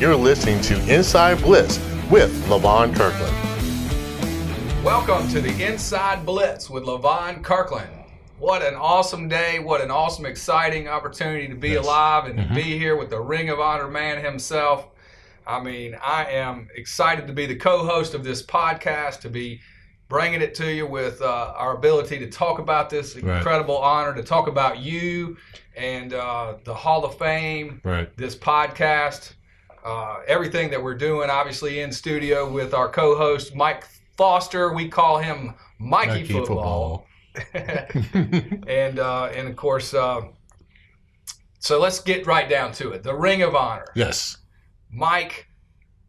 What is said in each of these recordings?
You're listening to Inside Blitz with Levon Kirkland. Welcome to the Inside Blitz with Levon Kirkland. What an awesome day. What an awesome, exciting opportunity to be Yes. alive and to Mhm. be here with the Ring of Honor man himself. I mean, I am excited to be the co host of this podcast, to be bringing it to you with uh, our ability to talk about this Right. incredible honor, to talk about you and uh, the Hall of Fame, Right. this podcast, uh, everything that we're doing, obviously in studio with our co-host Mike Foster. We call him Mikey, Football, and uh, and of course, uh, so let's get right down to it. The Ring of Honor. yes. Mike,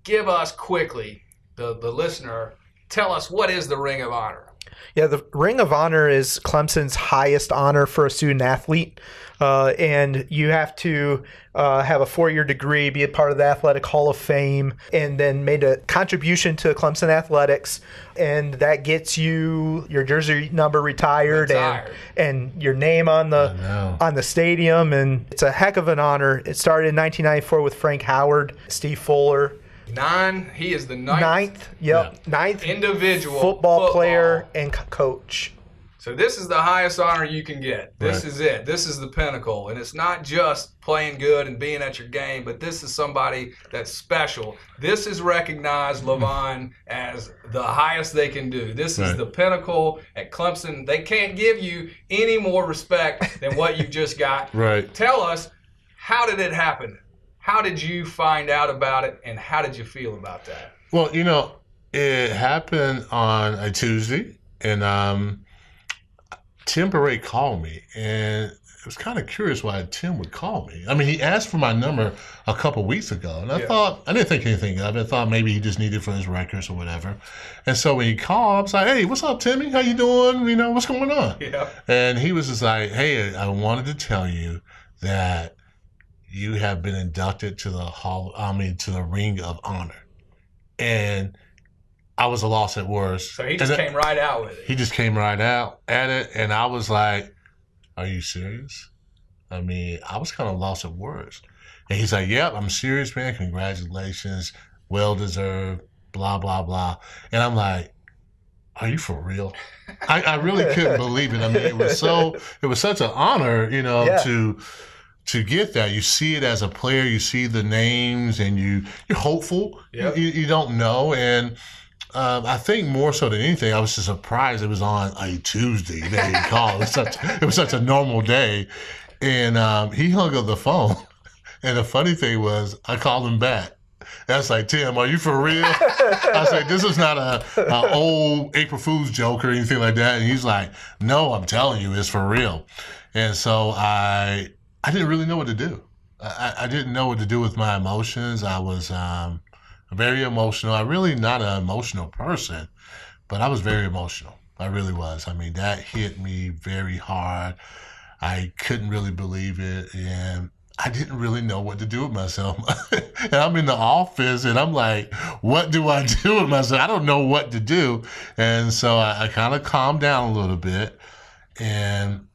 give us quickly the the listener. Tell us what is the Ring of Honor. Yeah, the Ring of Honor is Clemson's highest honor for a student athlete. Uh, and you have to uh, have a four year degree, be a part of the Athletic Hall of Fame, and then made a contribution to Clemson athletics. And that gets you your jersey number retired, Retired. And, and your name on the know. on the stadium. And it's a heck of an honor. It started in 1994 with Frank Howard, Steve Fuller. Nine. He is the ninth, Ninth, yep, ninth individual football, player and co- coach. So this is the highest honor you can get. This Right. is it. This is the pinnacle, and it's not just playing good and being at your game, but this is somebody that's special. This is recognized, hmm. Levon, as the highest they can do. This is the pinnacle at Clemson. They can't give you any more respect than what you just got. Right. Tell us, how did it happen? How did you find out about it, and how did you feel about that? Well, you know, it happened on a Tuesday, and um, Tim Bourret called me, and I was kind of curious why Tim would call me. I mean, he asked for my number a couple weeks ago, and I Yeah. thought I didn't think anything of it. I thought maybe he just needed it for his records or whatever. And so when he called, I was like, "Hey, what's up, Timmy? How you doing? You know, what's going on?" Yeah. And he was just like, "Hey, I wanted to tell you that you have been inducted to the hall. I mean, to the Ring of Honor." And I was a loss at words. So he just And came right out with it. He just came right out at it, and I was like, "Are you serious?" I mean, I was kind of lost at words. And he's like, "Yep, I'm serious, man. Congratulations, well deserved." Blah blah blah. And I'm like, "Are you for real?" I, I really couldn't believe it. I mean, it was so it was such an honor, you know, Yeah. to to get that. You see it as a player, you see the names, and you you're hopeful. Yep. You, you don't know, and um, I think more so than anything, I was just surprised it was on a Tuesday that he called. It was such it was such a normal day, and um, he hung up the phone. And the funny thing was, I called him back. That's like Tim, are you for real? I was like, this is not a, a old April Fool's joke or anything like that. And he's like, no, I'm telling you, it's for real. And so I I didn't really know what to do. I, I didn't know what to do with my emotions. I was um, very emotional. I'm really not an emotional person, but I was very emotional. I really was. I mean, that hit me very hard. I couldn't really believe it. And I didn't really know what to do with myself. and I'm in the office and I'm like, what do I do with myself? I don't know what to do. And so I, I kind of calmed down a little bit. And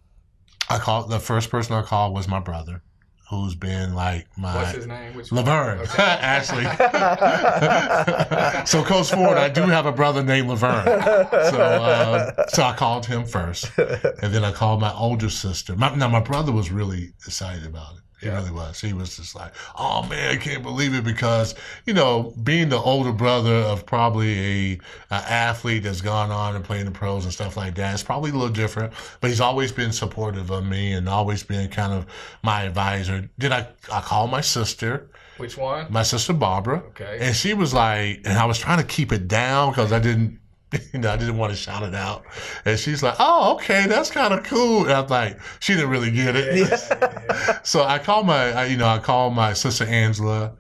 I called the first person I called was my brother, who's been like my What's his name? Which Laverne, Okay. Ashley. so Coach Ford, I do have a brother named Laverne. So, uh, so I called him first, and then I called my older sister. My, now my brother was really excited about it. He Yeah. really was. He was just like, "Oh man, I can't believe it!" Because you know, being the older brother of probably a, a athlete that's gone on and playing the pros and stuff like that, it's probably a little different. But he's always been supportive of me and always been kind of my advisor. Then I I called my sister Which one? my sister Barbara. Okay. And she was like, and I was trying to keep it down because I didn't, you know, I didn't want to shout it out. And she's like, oh, okay, that's kind of cool. And I'm like, she didn't really get it. Yeah. So I called my, I, you know, I called my sister Angela.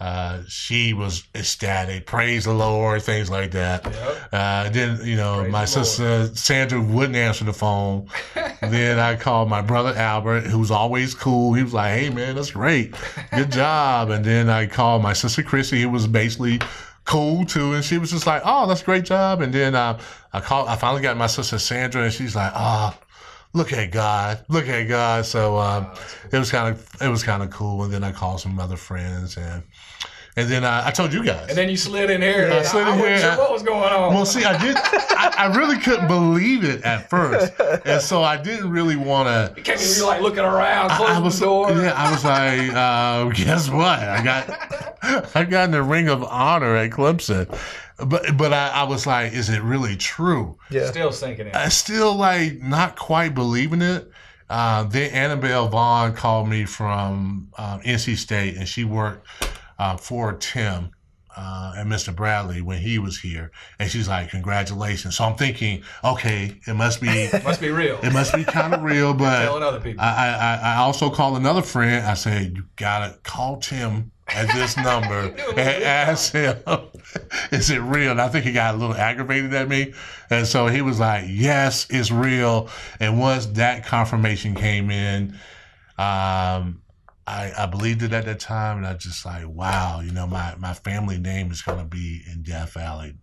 Uh, she was ecstatic, praise the Lord, things like that. Yep. Uh, then, you know, Praise my the Lord. sister Sandra wouldn't answer the phone. then I called my brother Albert, who's always cool. He was like, hey, man, that's great. Good job. And then I called my sister Chrissy, who was basically cool too. And she was just like, oh, that's a great job. And then uh, I called, I finally got my sister Sandra, and she's like, oh, look at God, look at God. So um, it was kind of, it was kind of cool. And then I called some other friends and, And then I, I told you guys. And then you slid in here. I I, slid in I here. sure what was going on. well, see, I did. I, I really couldn't believe it at first, and so I didn't really want to. you came in, you're like looking around, I, closing I was the door. yeah. I was like, uh, guess what? I got I got in the Ring of Honor at Clemson, but but I, I was like, is it really true? Yeah. Still sinking in. I still like not quite believing it. Uh, then Annabelle Vaughn called me from um, NC State, and she worked uh, for Tim uh, and Mr. Bradley when he was here, and she's like, "Congratulations!" So I'm thinking, okay, it must be Must be real. it must be kind of real, but Telling other people. I, I, I also called another friend. I said, you gotta call Tim at this number and ask him, is it real? And I think he got a little aggravated at me. And so he was like, yes, it's real. And once that confirmation came in, um, I, I believed it at that time. And I just like, wow, you know, my, my family name is going to be in Death Valley.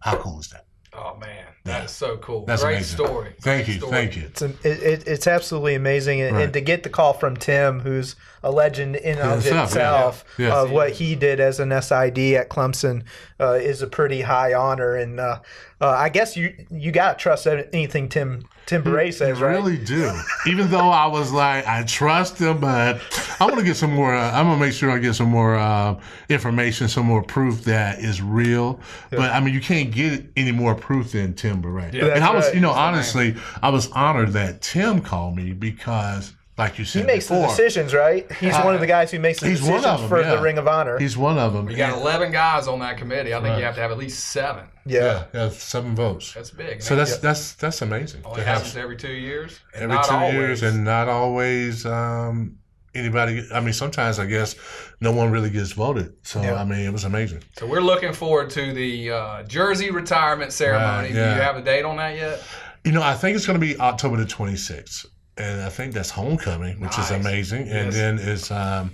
How cool is that? oh man, that is so cool. That's Great amazing. story. Thank Great you. story. Thank you. It's, a, it, it, it's absolutely amazing, and, Right. and to get the call from Tim, who's a legend in of Himself, yeah. itself, Yeah. of Yes, what he he did as an SID at Clemson, uh, is a pretty high honor. And uh, uh, I guess you you gotta trust anything Tim Tim Bourret says, right? I really do. Even though I was like, I trust him, but I'm gonna get some more. Uh, I'm gonna make sure I get some more uh, information, some more proof that is real. But I mean, you can't get any more proof than Tim Bourret. Yeah. and I was, That's you know, right. honestly, I was honored that Tim called me because, like you said, He makes the decisions, right? He's one of the guys who makes the He's one of decisions them, for yeah. the Ring of Honor. He's one of them. You got 11 guys on that committee. I think Right. you have to have at least seven. yeah. yeah, yeah, seven votes. That's big. So man. that's that's that's amazing. only to have happens every two years. every not two always. years and not always um, anybody i mean sometimes i guess no one really gets voted so Yeah. i mean it was amazing So we're looking forward to the uh, jersey retirement ceremony. Right, Do you have a date on that yet? you know i think it's going to be october the 26th and i think that's homecoming which is Nice. amazing. And then it's um,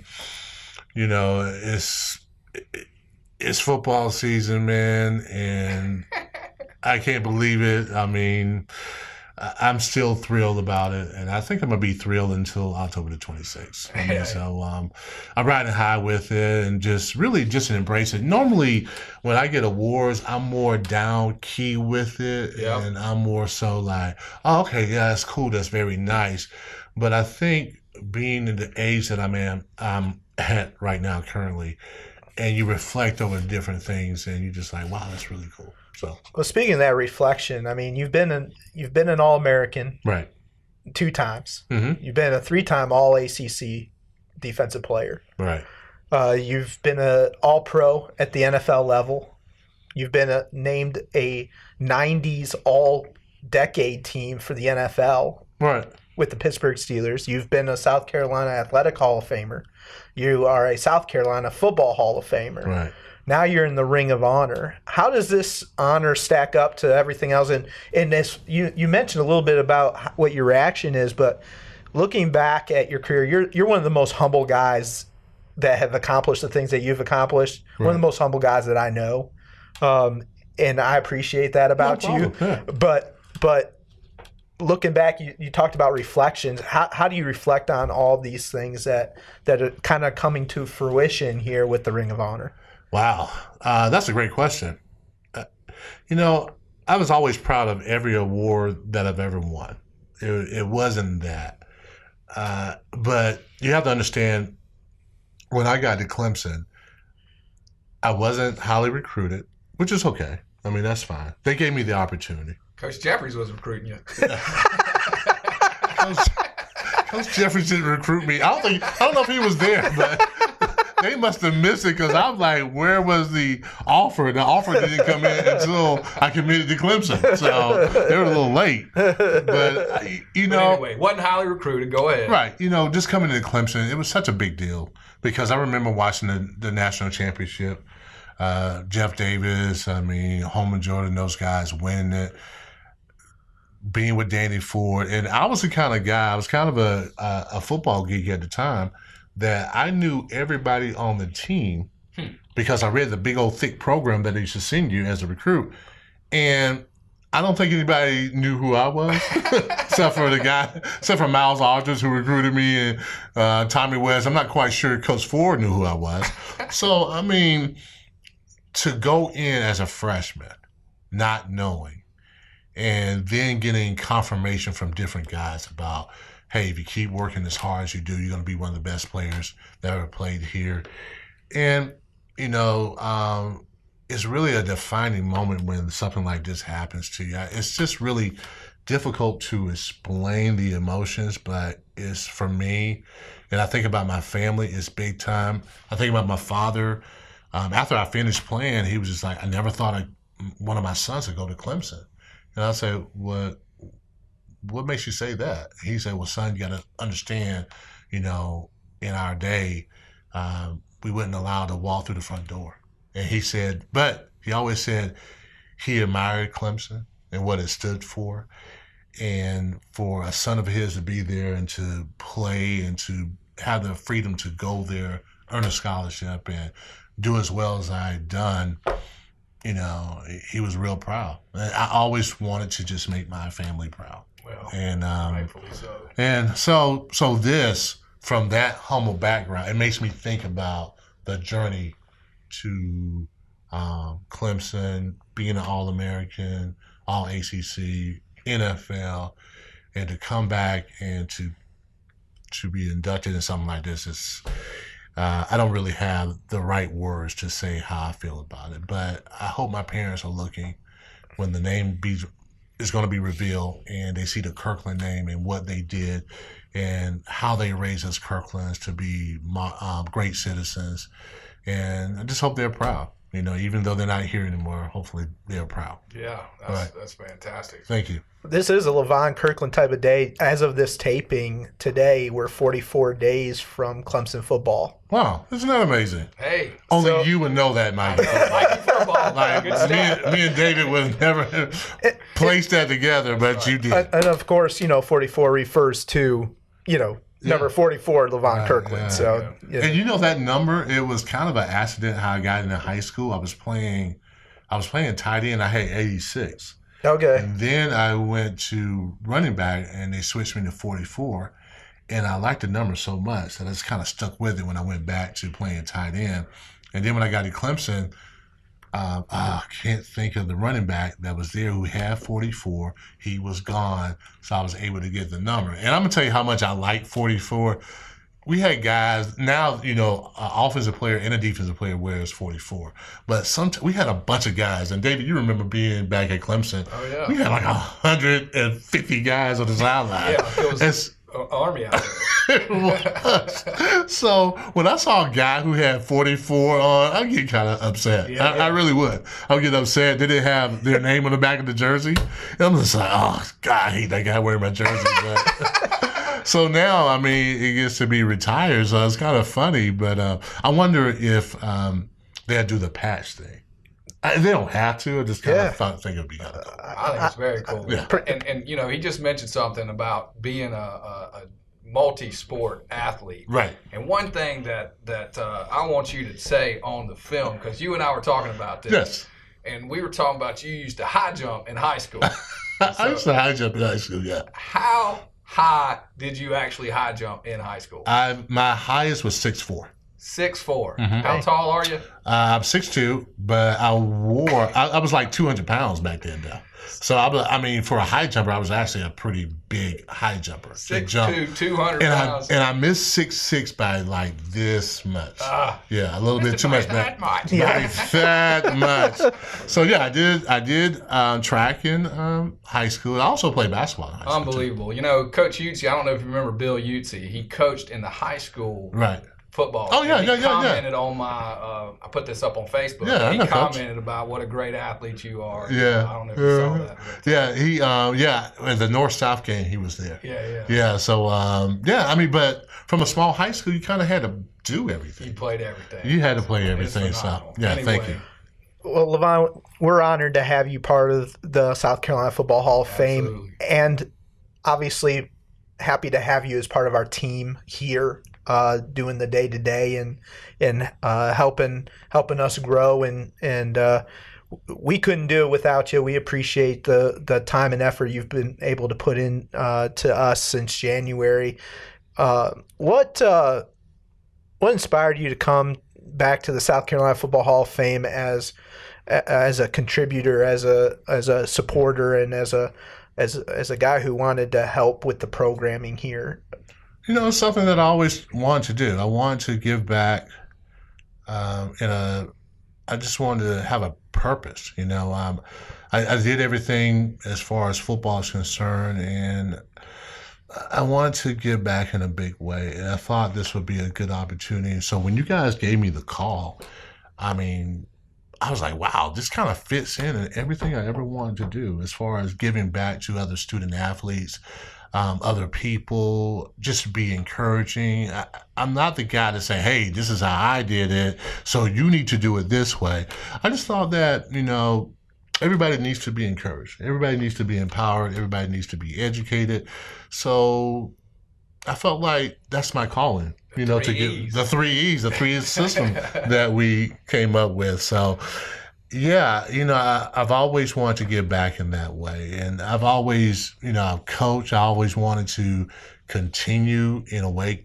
you know it's it's football season man and i can't believe it. I mean I'm still thrilled about it, and I think I'm gonna be thrilled until October the 26th. I mean, so um, I'm riding high with it, and just really just embrace it. Normally, when I get awards, I'm more down key with it, Yep. and I'm more so like, oh, okay, yeah, that's cool, that's very nice. But I think being in the age that I'm in, I'm at right now currently, and you reflect over different things, and you're just like, wow, that's really cool. So Well, speaking of that reflection, I mean, you've been an you've been an All American right, two times. hmm You've been a three time All ACC defensive player. right, Uh, you've been a All Pro at the NFL level. You've been a, named a '90s All Decade team for the NFL right, with the Pittsburgh Steelers. You've been a South Carolina Athletic Hall of Famer. You are a South Carolina Football Hall of Famer. right. Now you're in the Ring of Honor. How does this honor stack up to everything else? And in this, you you mentioned a little bit about what your reaction is, but looking back at your career, you're you're one of the most humble guys that have accomplished the things that you've accomplished. One of the most humble guys that I know, um, and I appreciate that about you. yeah. But but looking back, you, you talked about reflections. How, how do you reflect on all these things that that are kind of coming to fruition here with the Ring of Honor? Wow, uh, that's a great question. Uh, you know, I was always proud of every award that I've ever won. It, it wasn't that, uh, but you have to understand. When I got to Clemson, I wasn't highly recruited, which is okay. I mean, that's fine. They gave me the opportunity. Coach Jeffries was recruiting you. Coach, Coach Jeffries didn't recruit me. I don't think I don't know if he was there, but they must have missed it because I'm like, where was the offer? The offer didn't come in until I committed to Clemson, so they were a little late. But you But know, anyway, wasn't highly recruited. Go ahead. Right. You know, just coming to Clemson, it was such a big deal because I remember watching the, the national championship. Uh, Jeff Davis, I mean, Homer Jordan, those guys winning it, being with Danny Ford. And I was the kind of guy, I was kind of a, a, a football geek at the time, that I knew everybody on the team because I read the big old thick program that they used to send you as a recruit. And I don't think anybody knew who I was, except for the guy, except for Miles Aldridge who recruited me and uh, Tommy West. I'm not quite sure Coach Ford knew who I was. So I mean, to go in as a freshman, not knowing, and then getting confirmation from different guys about, hey, if you keep working as hard as you do, you're going to be one of the best players that ever played here, and you know. Um, it's really a defining moment when something like this happens to you. It's just really difficult to explain the emotions, but it's for me, and I think about my family, it's big time. I think about my father. Um, after I finished playing, he was just like, I never thought I, one of my sons would go to Clemson. And I said, What what makes you say that? He said, Well, son, you got to understand, you know, in our day, um, we wouldn't allow to walk through the front door. And he said, but he always said he admired Clemson and what it stood for. And for a son of his to be there and to play and to have the freedom to go there, earn a scholarship, and do as well as I had done, you know, he was real proud. I always wanted to just make my family proud. Well, and um, so. And so, so this from that humble background, it makes me think about the journey to um, Clemson, being an All American, All ACC, NFL, and to come back and to to be inducted in something like this is. Uh, I don't really have the right words to say how I feel about it, but I hope my parents are looking when the name be, is going to be revealed and they see the Kirkland name and what they did and how they raised us Kirklands to be um, great citizens and I just hope they're proud. You know, even though they're not here anymore, hopefully they're proud. Yeah, that's, right. that's fantastic. Thank you. This is a Levon Kirkland type of day. As of this taping today, we're 44 days from Clemson football. Wow, isn't that amazing? Hey, only so, you would know that, Mike. Like me and, me and David would never place that together, but you did. And of course, you know, 44 refers to you know number 44, Levon right, Kirkland. Yeah, so, yeah. and you know that number, it was kind of an accident how I got into high school. I was playing, I was playing tight end. I had 86. Okay. And then I went to running back, and they switched me to 44. And I liked the number so much that I just kind of stuck with it when I went back to playing tight end. And then when I got to Clemson, uh, I can't think of the running back that was there who had 44. He was gone, so I was able to get the number. And I'm gonna tell you how much I like 44. We had guys now, you know, an offensive player and a defensive player wears 44. But some we had a bunch of guys, and David, you remember being back at Clemson? Oh yeah, we had like 150 guys on the sideline. Yeah, it was army out there. so when I saw a guy who had 44 on, I get kind of upset. Yeah, I, yeah. I, really would. I would get upset. They didn't have their name on the back of the jersey. And I'm just like, oh, God, I hate that guy wearing my jersey. But, so now, I mean, it gets to be retired, so it's kind of funny. But uh, I wonder if um, they'll do the patch thing. I, they don't have to. I just kind yeah. of thought, think it'd be kind of cool. I think it's very cool. Yeah. And, and, you know, he just mentioned something about being a, a, a multi-sport athlete. Right. And one thing that that uh, I want you to say on the film because you and I were talking about this. Yes. And we were talking about you used to high jump in high school. so, I used to high jump in high school. Yeah. How high did you actually high jump in high school? I my highest was six four. Six four. Mm-hmm. How tall are you? Uh, I'm six two, but I wore. I, I was like two hundred pounds back then. Though. So I, I mean, for a high jumper, I was actually a pretty big high jumper. Six jump. two, two hundred and pounds. I, and I missed six six by like this much. Uh, yeah, a little bit too much. That much. Yeah, that much. So yeah, I did. I did um, track in um, high school. I also played basketball. In high Unbelievable. You know, Coach Utsey. I don't know if you remember Bill Utsey. He coached in the high school. Right football. Oh yeah, yeah, yeah. Commented yeah. on my. Uh, I put this up on Facebook. Yeah, he commented about what a great athlete you are. Yeah, I don't know if you saw that. But, yeah, he. Uh, yeah, at the North South game, he was there. Yeah, yeah. Yeah. So um, yeah, I mean, but from a small high school, you kind of had to do everything. You played everything. You had to play everything. So yeah, anyway, thank you. Well, Levon, we're honored to have you part of the South Carolina Football Hall of Absolutely. Fame, and obviously happy to have you as part of our team here uh, doing the day to day and and uh, helping helping us grow and and uh, we couldn't do it without you. We appreciate the the time and effort you've been able to put in uh, to us since January. Uh, what uh, what inspired you to come back to the South Carolina Football Hall of Fame as as a contributor, as a as a supporter, and as a as as a guy who wanted to help with the programming here? You know, something that I always wanted to do. I wanted to give back um, in a. I just wanted to have a purpose. You know, um, I, I did everything as far as football is concerned, and I wanted to give back in a big way, and I thought this would be a good opportunity. So when you guys gave me the call, I mean, I was like, wow, this kind of fits in and everything I ever wanted to do as far as giving back to other student athletes, um, other people, just be encouraging. I, am not the guy to say, hey, this is how I did it, so you need to do it this way. I just thought that, you know, everybody needs to be encouraged. Everybody needs to be empowered. Everybody needs to be educated. So I felt like that's my calling, the you know, to get the three E's, the three E's system that we came up with. So, yeah, you know, I, have always wanted to give back in that way. And I've always, you know, I've coached, I always wanted to continue in a way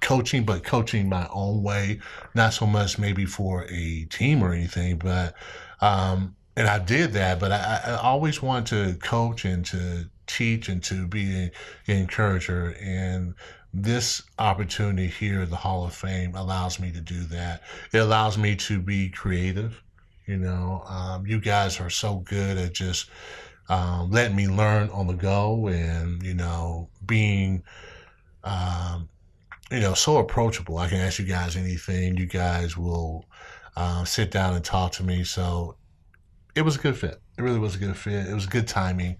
coaching, but coaching my own way, not so much maybe for a team or anything, but, um, and I did that, but I, I always wanted to coach and to teach and to be an encourager. And this opportunity here the Hall of Fame allows me to do that. It allows me to be creative. You know, um, you guys are so good at just um, letting me learn on the go and, you know, being, um, you know, so approachable. I can ask you guys anything. You guys will uh, sit down and talk to me. So it was a good fit. It really was a good fit. It was good timing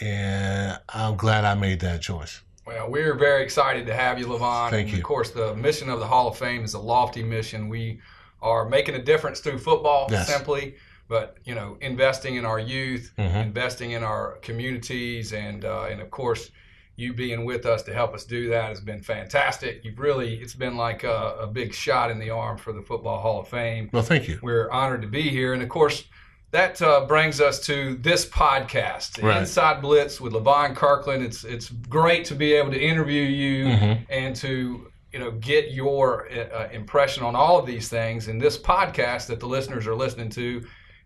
and I'm glad I made that choice. Well, we're very excited to have you, Levon. Thank you. Of course, the mission of the Hall of Fame is a lofty mission. We are making a difference through football, yes. simply, but you know, investing in our youth, mm-hmm. investing in our communities, and uh, and of course, you being with us to help us do that has been fantastic. You've really, it's been like a, a big shot in the arm for the Football Hall of Fame. Well, thank you. We're honored to be here, and of course that uh, brings us to this podcast, right. Inside Blitz with Levon Kirkland. It's it's great to be able to interview you mm-hmm. and to you know get your uh, impression on all of these things. In this podcast that the listeners are listening to,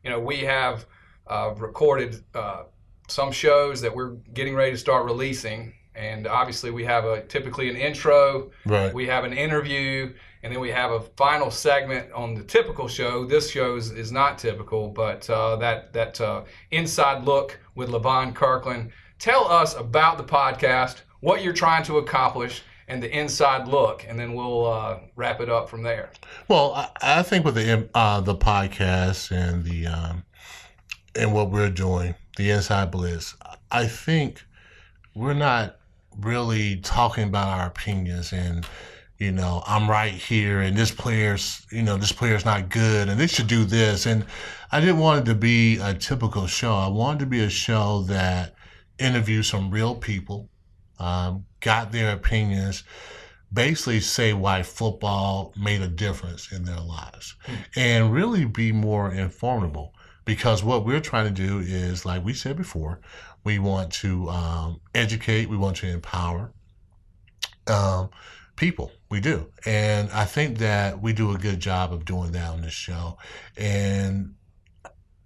you know we have uh, recorded uh, some shows that we're getting ready to start releasing, and obviously we have a typically an intro, right. we have an interview and then we have a final segment on the typical show. This show is, is not typical, but uh, that that uh, inside look with Levon Kirkland. Tell us about the podcast, what you're trying to accomplish, and the inside look, and then we'll uh, wrap it up from there. Well, I, I think with the uh, the podcast and the um, and what we're doing, the Inside Blitz, I think we're not really talking about our opinions and you know, I'm right here and this player's, you know, this player's not good and they should do this. And I didn't want it to be a typical show. I wanted to be a show that interviewed some real people, um, got their opinions, basically say why football made a difference in their lives hmm. and really be more informative. Because what we're trying to do is, like we said before, we want to um, educate, we want to empower. Um, people. We do. And I think that we do a good job of doing that on this show. And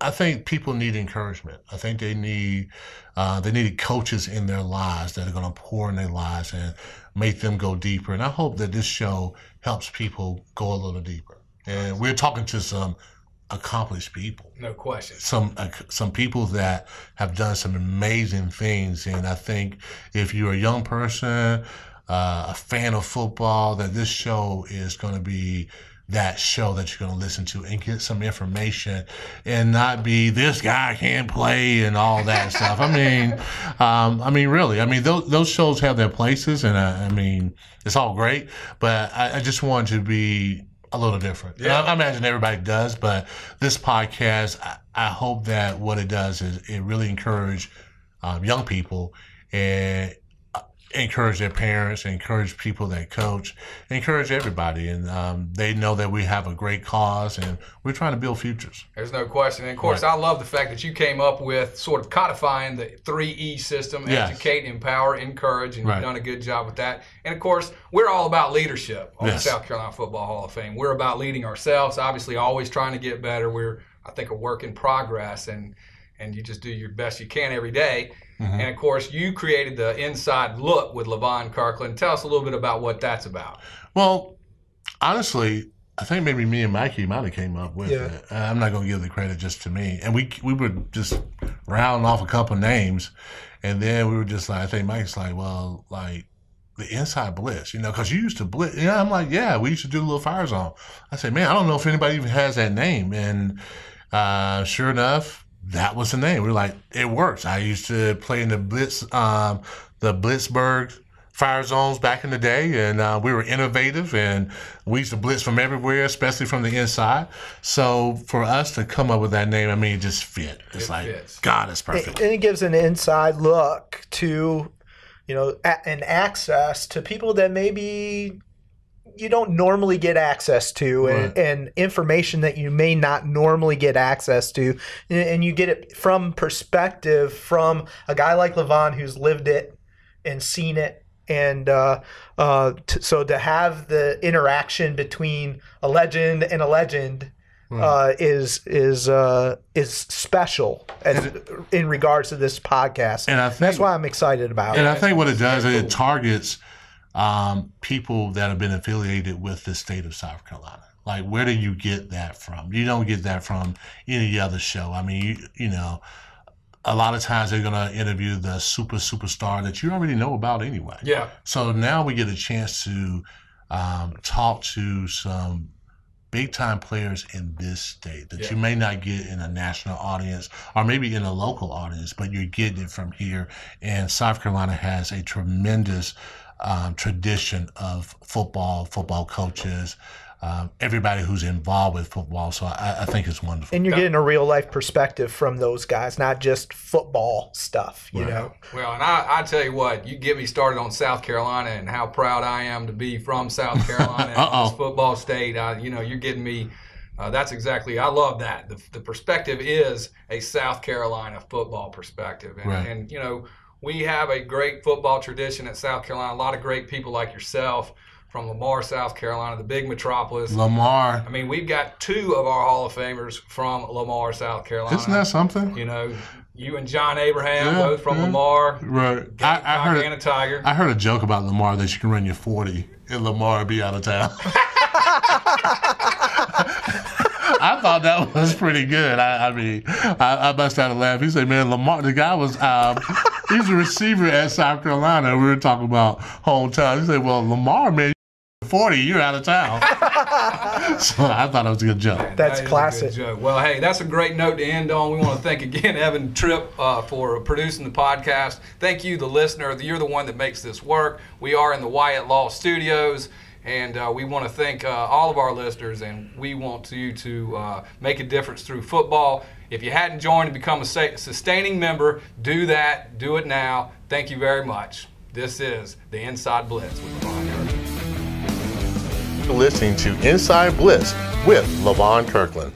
I think people need encouragement. I think they need uh, they need coaches in their lives that are going to pour in their lives and make them go deeper. And I hope that this show helps people go a little deeper. And we're talking to some accomplished people. No question. Some uh, some people that have done some amazing things. And I think if you're a young person uh, a fan of football, that this show is going to be that show that you're going to listen to and get some information and not be this guy can't play and all that stuff. I mean, um, I mean, really, I mean, those, those shows have their places and I, I mean, it's all great, but I, I just want to be a little different. Yeah. I, I, imagine everybody does, but this podcast, I, I, hope that what it does is it really encourage um, young people and encourage their parents, encourage people that coach, encourage everybody. And um, they know that we have a great cause and we're trying to build futures. There's no question. And of course, right. I love the fact that you came up with sort of codifying the three E system yes. educate, empower, encourage, and right. you've done a good job with that. And of course, we're all about leadership on yes. the South Carolina Football Hall of Fame. We're about leading ourselves, obviously, always trying to get better. We're, I think, a work in progress. And and you just do your best you can every day. Mm-hmm. And of course, you created the inside look with Levon Kirkland. Tell us a little bit about what that's about. Well, honestly, I think maybe me and Mikey might have came up with yeah. it. I'm not going to give the credit just to me. And we we were just rounding off a couple names, and then we were just like, I think Mike's like, well, like the inside blitz, you know, because you used to blitz. Yeah, I'm like, yeah, we used to do the little fire zone. I said, man, I don't know if anybody even has that name. And uh, sure enough, that was the name. We are like, it works. I used to play in the Blitz, um, the Blitzburgh fire zones back in the day, and uh, we were innovative, and we used to blitz from everywhere, especially from the inside. So for us to come up with that name, I mean, it just fit. It's it like fits. God, it's perfect. And it gives an inside look to, you know, an access to people that maybe you don't normally get access to right. and, and, information that you may not normally get access to and you get it from perspective from a guy like levon who's lived it and seen it and uh, uh, t- so to have the interaction between a legend and a legend uh, is is uh, is special as, it, in regards to this podcast, and I think, that's why I'm excited about and it. And I think what it does is it targets um, people that have been affiliated with the state of South Carolina. Like, where do you get that from? You don't get that from any other show. I mean, you, you know, a lot of times they're going to interview the super superstar that you already know about anyway. Yeah. So now we get a chance to um, talk to some big time players in this state that yeah. you may not get in a national audience or maybe in a local audience, but you're getting it from here. And South Carolina has a tremendous um, tradition of football, football coaches, um, everybody who's involved with football. So I, I, think it's wonderful. And you're getting a real life perspective from those guys, not just football stuff, you right. know. Well, and I, I tell you what, you get me started on South Carolina and how proud I am to be from South Carolina, this football state. I, you know, you're getting me. Uh, that's exactly. I love that. The, the perspective is a South Carolina football perspective, and, right. and you know we have a great football tradition at South Carolina. A lot of great people like yourself from Lamar, South Carolina, the big metropolis. Lamar. I mean, we've got two of our Hall of Famers from Lamar, South Carolina. Isn't that something? You know, you and John Abraham, yeah, both from yeah. Lamar. Right. I, I heard and a Tiger. I heard a joke about Lamar that you can run your 40 and Lamar be out of town. I thought that was pretty good. I, I mean, I, I bust out a laugh. He said, "Man, Lamar, the guy was um, he's a receiver at South Carolina. We were talking about hometown. He said, "Well, Lamar, man." 40, you're out of town. so I thought it was a good joke. That's that classic. Well, hey, that's a great note to end on. We want to thank again Evan Tripp uh, for producing the podcast. Thank you, the listener. You're the one that makes this work. We are in the Wyatt Law Studios. And uh, we want to thank uh, all of our listeners, and we want you to uh, make a difference through football. If you hadn't joined and become a sustaining member, do that. Do it now. Thank you very much. This is the Inside Blitz with Levon Kirkland. You're listening to Inside Blitz with Levon Kirkland.